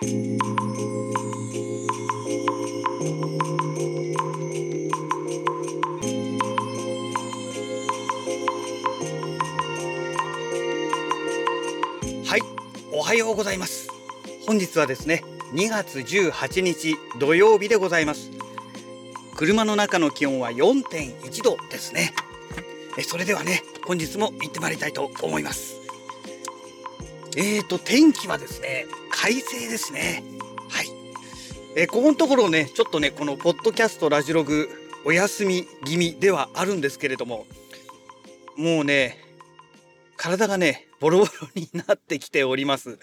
はいおはようございます。本日はですね2月18日土曜日でございます。車の中の気温は4.1度ですね。えそれではね本日も行ってまいりたいと思います。えーと天気はですね快晴ですねはいえここのところねちょっとねこのポッドキャストラジログお休み気味ではあるんですけれどももうね体がねボロボロになってきております。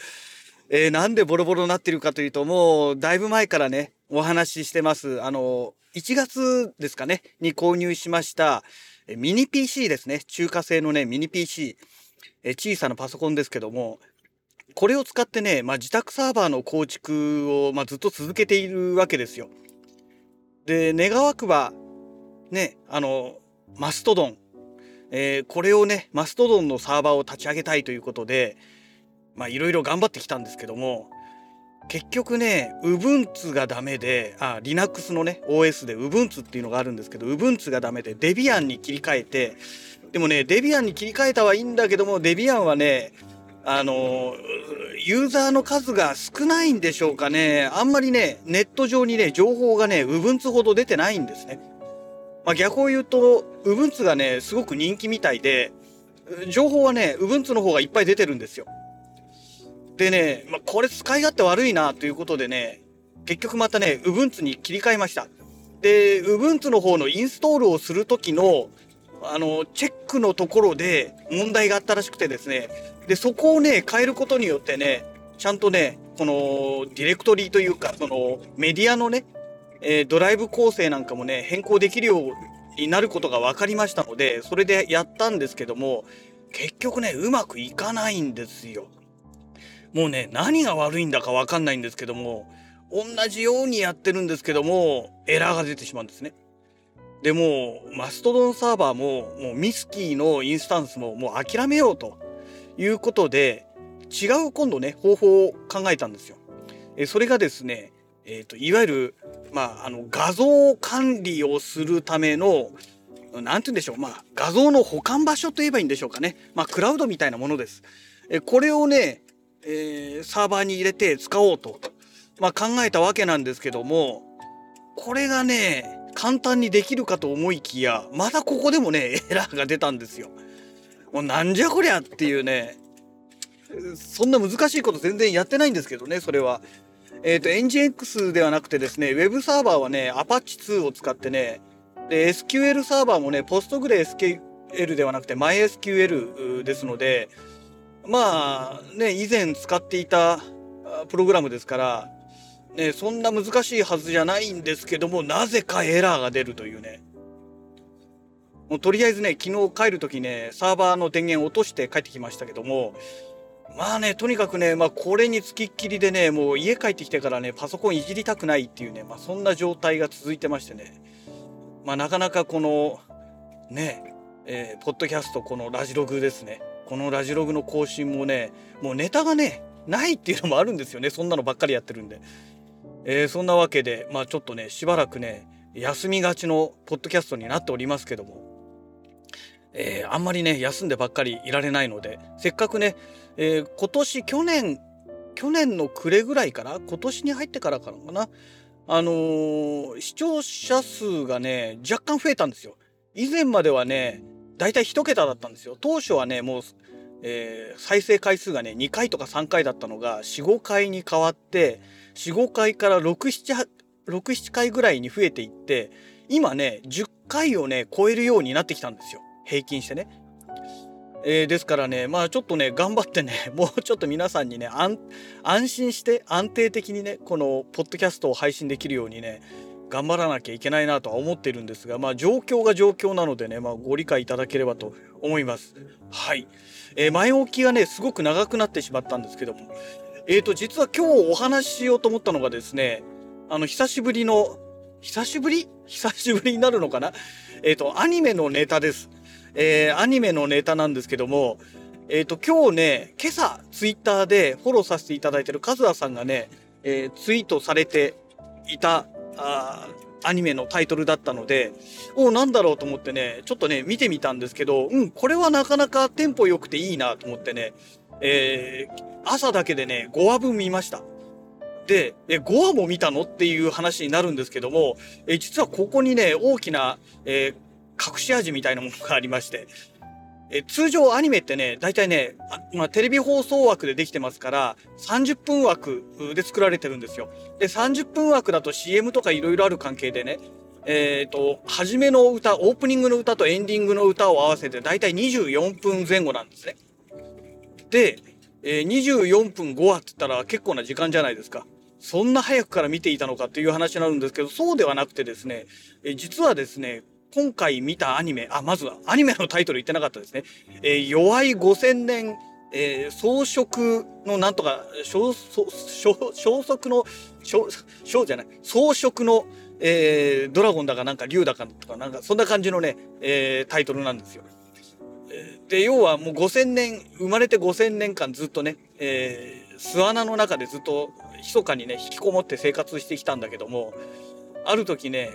えー、なんでボロボロになってるかというと、もうだいぶ前からね、お話ししてます。あの、1月ですかね、に購入しました、ミニ PC ですね。中華製のね、ミニ PC。え小さなパソコンですけども、これを使ってね、まあ、自宅サーバーの構築を、まあ、ずっと続けているわけですよ。で、願わくば、ね、あの、マストドン、えー、これをねマストドンのサーバーを立ち上げたいということでいろいろ頑張ってきたんですけども結局ね Ubuntu がダメであ Linux のね OS で Ubuntu っていうのがあるんですけど Ubuntu がダメで Debian に切り替えてでもね Debian に切り替えたはいいんだけども Debian はねあのユーザーの数が少ないんでしょうかねあんまりねネット上にね情報がね Ubuntu ほど出てないんですね。まあ、逆を言うと、ウブンツがね、すごく人気みたいで、情報はね、ウブンツの方がいっぱい出てるんですよ。でね、まあ、これ使い勝手悪いなということでね、結局またね、ウブンツに切り替えました。で、ウブンツの方のインストールをする時の、あの、チェックのところで問題があったらしくてですね、で、そこをね、変えることによってね、ちゃんとね、このディレクトリーというか、そのメディアのね、えー、ドライブ構成なんかもね、変更できるようになることが分かりましたので、それでやったんですけども、結局ね、うまくいかないんですよ。もうね、何が悪いんだか分かんないんですけども、同じようにやってるんですけども、エラーが出てしまうんですね。でも、マストドンサーバーも、もうミスキーのインスタンスももう諦めようということで、違う今度ね、方法を考えたんですよ。えそれがですね、えーと、いわゆる、まあ、あの画像管理をするための何て言うんでしょう、まあ、画像の保管場所といえばいいんでしょうかね、まあ、クラウドみたいなものです。えこれをね、えー、サーバーに入れて使おうと、まあ、考えたわけなんですけどもこれがね簡単にできるかと思いきやまたここでもねエラーが出たんですよ。もうなんじゃこりゃっていうねそんな難しいこと全然やってないんですけどねそれは。えっ、ー、と、エンジン X ではなくてですね、Web サーバーはね、Apache 2を使ってね、で、SQL サーバーもね、PostgreSQL ではなくて MySQL ですので、まあ、ね、以前使っていたプログラムですから、ね、そんな難しいはずじゃないんですけども、なぜかエラーが出るというね。もうとりあえずね、昨日帰る時ね、サーバーの電源落として帰ってきましたけども、まあね、とにかくね、まあ、これにつきっきりでね、もう家帰ってきてからね、パソコンいじりたくないっていうね、まあ、そんな状態が続いてましてね、まあ、なかなかこの、ね、えー、ポッドキャスト、このラジログですね、このラジログの更新もね、もうネタがね、ないっていうのもあるんですよね、そんなのばっかりやってるんで。えー、そんなわけで、まあちょっとね、しばらくね、休みがちのポッドキャストになっておりますけども、えー、あんまりね、休んでばっかりいられないので、せっかくね、えー、今年、去年、去年の暮れぐらいから今年に入ってからかなあのー、視聴者数がね、若干増えたんですよ。以前まではね、だいたい1桁だったんですよ。当初はね、もう、えー、再生回数がね、2回とか3回だったのが、4、5回に変わって、4、5回から6、7、6、7回ぐらいに増えていって、今ね、10回をね、超えるようになってきたんですよ。平均してね。えー、ですからね、まあちょっとね、頑張ってね、もうちょっと皆さんにね、安心して安定的にね、このポッドキャストを配信できるようにね、頑張らなきゃいけないなとは思ってるんですが、まあ状況が状況なのでね、まあご理解いただければと思います。はい。えー、前置きがね、すごく長くなってしまったんですけども、えーと、実は今日お話ししようと思ったのがですね、あの、久しぶりの、久しぶり？久しぶりになるのかな？えっ、ー、と、アニメのネタです。えー、アニメのネタなんですけども、えっ、ー、と、今日ね、今朝、ツイッターでフォローさせていただいてるカズアさんがね、えー、ツイートされていたあアニメのタイトルだったので、おなんだろうと思ってね、ちょっとね、見てみたんですけど、うん、これはなかなかテンポ良くていいなと思ってね、えー、朝だけでね、5話分見ました。で、え、5話も見たのっていう話になるんですけども、え、実はここにね、大きな、えー、隠し味みたいなものがありまして、え通常アニメってね、大体ね、まあ、テレビ放送枠でできてますから、30分枠で作られてるんですよ。で、30分枠だと CM とかいろいろある関係でね、えっ、ー、と、初めの歌、オープニングの歌とエンディングの歌を合わせて大体24分前後なんですね。で、えー、24分5話って言ったら結構な時間じゃないですか。そんな早くから見ていたのかっていう話になるんですけど、そうではなくてですね、えー、実はですね、今回見たアニメ、あ、まずはアニメのタイトル言ってなかったですね。えー、弱い5000年、えー、装飾のなんとか、消息の、小じゃない、装飾の、えー、ドラゴンだかなんか竜だかとかなんかそんな感じのね、えー、タイトルなんですよ。で、要はもう5000年、生まれて5000年間ずっとね、えー、巣穴の中でずっと密かにね、引きこもって生活してきたんだけども、ある時ね、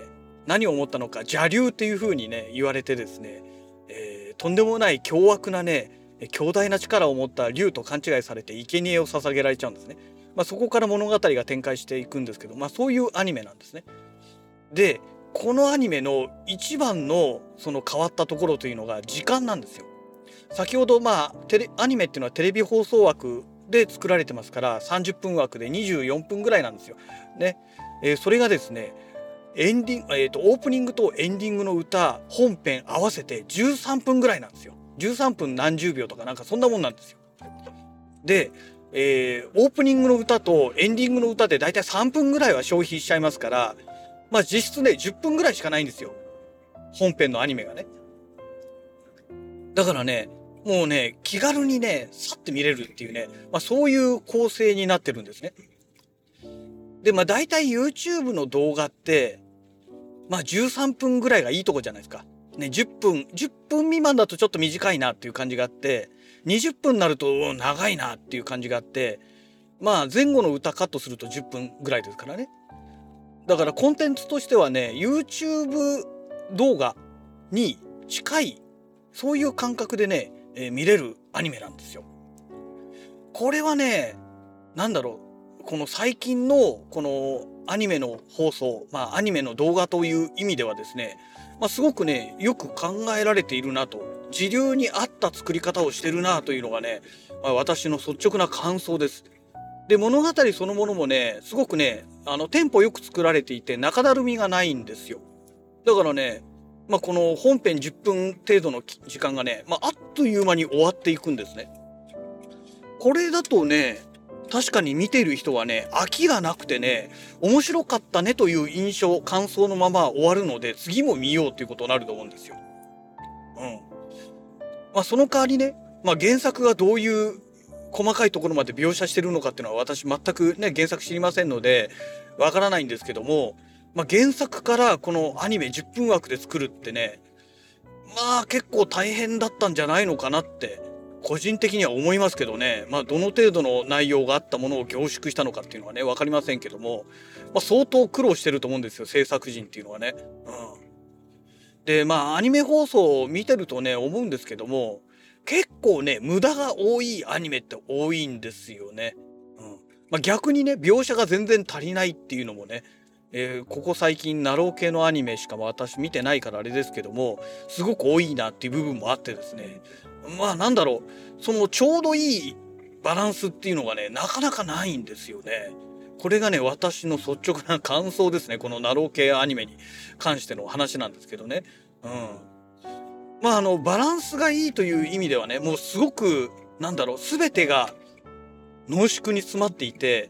何を思ったのか邪竜っていう風にね言われてですね、えー、とんでもない凶悪なね強大な力を持った竜と勘違いされて生贄を捧げられちゃうんですね。まあ、そこから物語が展開していくんですけど、まあ、そういうアニメなんですね。でこのアニメの一番のその変わったところというのが時間なんですよ。先ほどまあテレアニメっていうのはテレビ放送枠で作られてますから30分枠で24分ぐらいなんですよ。ね、えー、それがですねエンディング、えーと、オープニングとエンディングの歌本編合わせて13分ぐらいなんですよ。13分何十秒とかなんかそんなもんなんですよ。で、えー、オープニングの歌とエンディングの歌でだいたい3分ぐらいは消費しちゃいますからまあ実質ね10分ぐらいしかないんですよ。本編のアニメがね。だからねもうね気軽にねさって見れるっていうね、まあ、そういう構成になってるんですね。でまあ大体 YouTube の動画ってまあ13分ぐらいがいいとこじゃないですか。ね、10分、10分未満だとちょっと短いなっていう感じがあって、20分になると長いなっていう感じがあって、まあ前後の歌カットすると10分ぐらいですからね。だからコンテンツとしてはね、YouTube 動画に近い、そういう感覚でね、えー、見れるアニメなんですよ。これはね、なんだろう、この最近のこのアニメの放送、まあ、アニメの動画という意味ではですね、まあ、すごくねよく考えられているなと時流に合った作り方をしてるなというのがね、まあ、私の率直な感想です。で物語そのものもねすごくねあのテンポよく作られていて中だるみがないんですよ。だからね、まあ、この本編10分程度の時間がね、まあ、あっという間に終わっていくんですね。これだとね確かに見てる人はね、飽きがなくてね、面白かったねという印象、感想のまま終わるので、次も見ようっていうことになると思うんですよ。うん。まあその代わりね、まあ原作がどういう細かいところまで描写してるのかっていうのは私全くね、原作知りませんので、わからないんですけども、まあ原作からこのアニメ10分枠で作るってね、まあ結構大変だったんじゃないのかなって個人的には思いますけどね、まあ、どの程度の内容があったものを凝縮したのかっていうのはね分かりませんけども、まあ、相当苦労してると思うんですよ制作陣っていうのはね。うん、でまあアニメ放送を見てるとね思うんですけども結構ね無駄が多いアニメって多いんですよね。うんまあ、逆にね描写が全然足りないっていうのもねえー、ここ最近なろう系のアニメしか私見てないからあれですけどもすごく多いなっていう部分もあってですねまあなんだろうそのちょうどいいバランスっていうのがねなかなかないんですよね。これがね私の率直な感想ですねこのなろう系アニメに関しての話なんですけどね。うん、まああのバランスがいいという意味ではねもうすごくなんだろう全てが濃縮に詰まっていて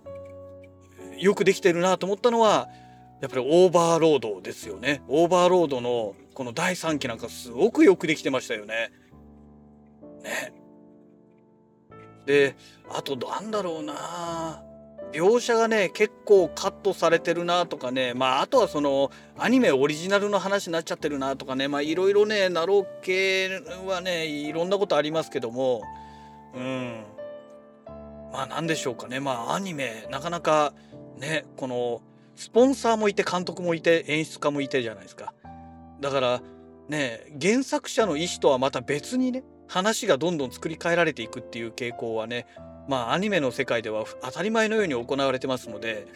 よくできてるなと思ったのはやっぱりオーバーロードですよね。オーバーロードのこの第3期なんかすごくよくできてましたよね。ね。で、あとなんだろうな描写がね、結構カットされてるなとかね、まああとはそのアニメオリジナルの話になっちゃってるなとかね、まあいろいろね、なろう系はね、いろんなことありますけども、うん。まあ何でしょうかね、まあアニメ、なかなかねこのスポンサーもいて監督もいて演出家もいてじゃないですかだからね原作者の意思とはまた別にね話がどんどん作り変えられていくっていう傾向はねまあアニメの世界では当たり前のように行われてますので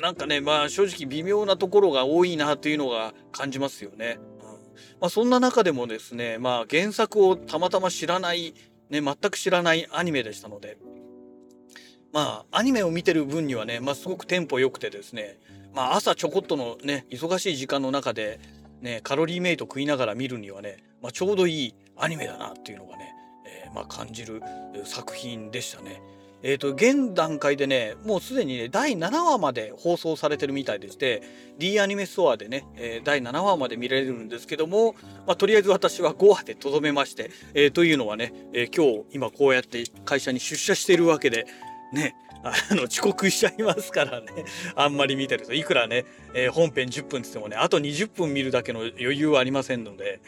なんかねまあ正直微妙なところが多いなというのが感じますよね。うんまあ、そんな中でもですねまあ原作をたまたま知らないね全く知らないアニメでしたのでまあアニメを見てる分にはね、まあ、すごくテンポ良くてですねまあ朝ちょこっとのね忙しい時間の中でねカロリーメイト食いながら見るにはね、まあ、ちょうどいいアニメだなっていうのがね、えー、まあ感じる作品でしたね。えーと、現段階でねもうすでにね第7話まで放送されてるみたいでして D アニメストアでね、えー、第7話まで見られるんですけども、まあ、とりあえず私は5話でとどめまして、えー、というのはね、えー、今日今こうやって会社に出社しているわけでね あの遅刻しちゃいますからねあんまり見てるといくらね、え本編10分つってもねあと20分見るだけの余裕はありませんので。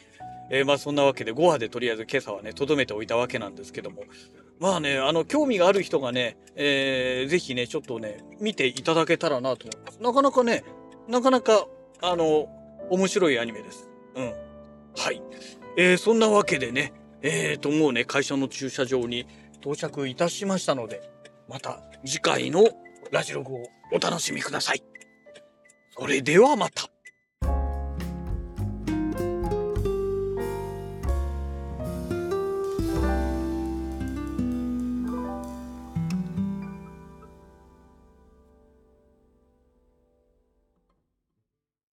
えー、まあそんなわけで5話でとりあえず今朝はね、とどめておいたわけなんですけども。まあね、あの、興味がある人がね、えー、ぜひね、ちょっとね、見ていただけたらなと思います。なかなかね、なかなか、あの、面白いアニメです。うん。はい。えー、そんなわけでね、えーと、もうね、会社の駐車場に到着いたしましたので、また次回のラジログをお楽しみください。それではまた。